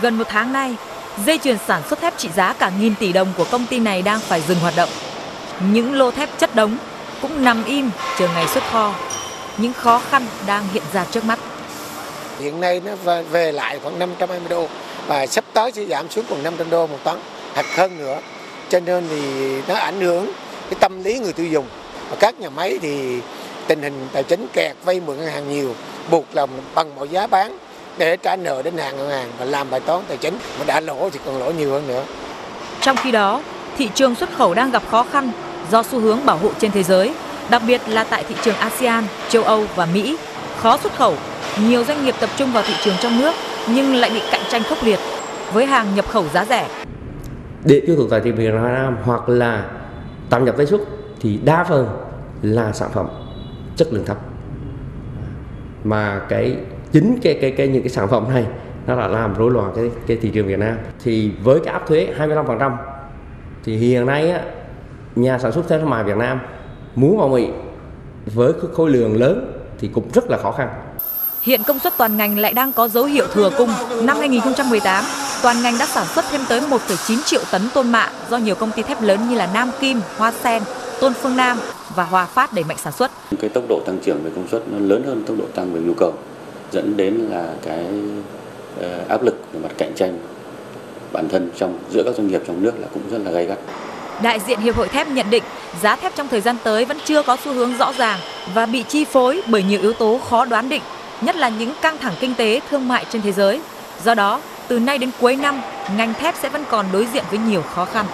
Gần một tháng nay, dây chuyền sản xuất thép trị giá cả nghìn tỷ đồng của công ty này đang phải dừng hoạt động. Những lô thép chất đống cũng nằm im chờ ngày xuất kho. Những khó khăn đang hiện ra trước mắt. Hiện nay nó về lại khoảng 520 đô và sắp tới sẽ giảm xuống còn 500 đô một tấn hoặc hơn nữa. Cho nên thì nó ảnh hưởng cái tâm lý người tiêu dùng. Và các nhà máy thì tình hình tài chính kẹt vay mượn ngân hàng nhiều buộc lòng bằng mọi giá bán để trả nợ đến hàng ngân hàng và làm bài toán tài chính mà đã lỗ thì còn lỗ nhiều hơn nữa. Trong khi đó, thị trường xuất khẩu đang gặp khó khăn do xu hướng bảo hộ trên thế giới, đặc biệt là tại thị trường ASEAN, châu Âu và Mỹ. Khó xuất khẩu, nhiều doanh nghiệp tập trung vào thị trường trong nước nhưng lại bị cạnh tranh khốc liệt với hàng nhập khẩu giá rẻ. Để tiêu thụ tại thị trường Việt Nam hoặc là tăng nhập tái xuất thì đa phần là sản phẩm chất lượng thấp mà cái chính cái cái cái những cái sản phẩm này nó là làm rối loạn cái cái thị trường Việt Nam thì với cái áp thuế 25% thì hiện nay á, nhà sản xuất thép mài Việt Nam muốn vào Mỹ với khối lượng lớn thì cũng rất là khó khăn. Hiện công suất toàn ngành lại đang có dấu hiệu thừa cung. Năm 2018, toàn ngành đã sản xuất thêm tới 1,9 triệu tấn tôn mạ do nhiều công ty thép lớn như là Nam Kim, Hoa Sen, Tôn Phương Nam và Hòa Phát đẩy mạnh sản xuất. Cái tốc độ tăng trưởng về công suất nó lớn hơn tốc độ tăng về nhu cầu dẫn đến là cái ờ, áp lực về mặt cạnh tranh bản thân trong giữa các doanh nghiệp trong nước là cũng rất là gay gắt. Đại diện Hiệp hội thép nhận định giá thép trong thời gian tới vẫn chưa có xu hướng rõ ràng và bị chi phối bởi nhiều yếu tố khó đoán định, nhất là những căng thẳng kinh tế, thương mại trên thế giới. Do đó, từ nay đến cuối năm, ngành thép sẽ vẫn còn đối diện với nhiều khó khăn.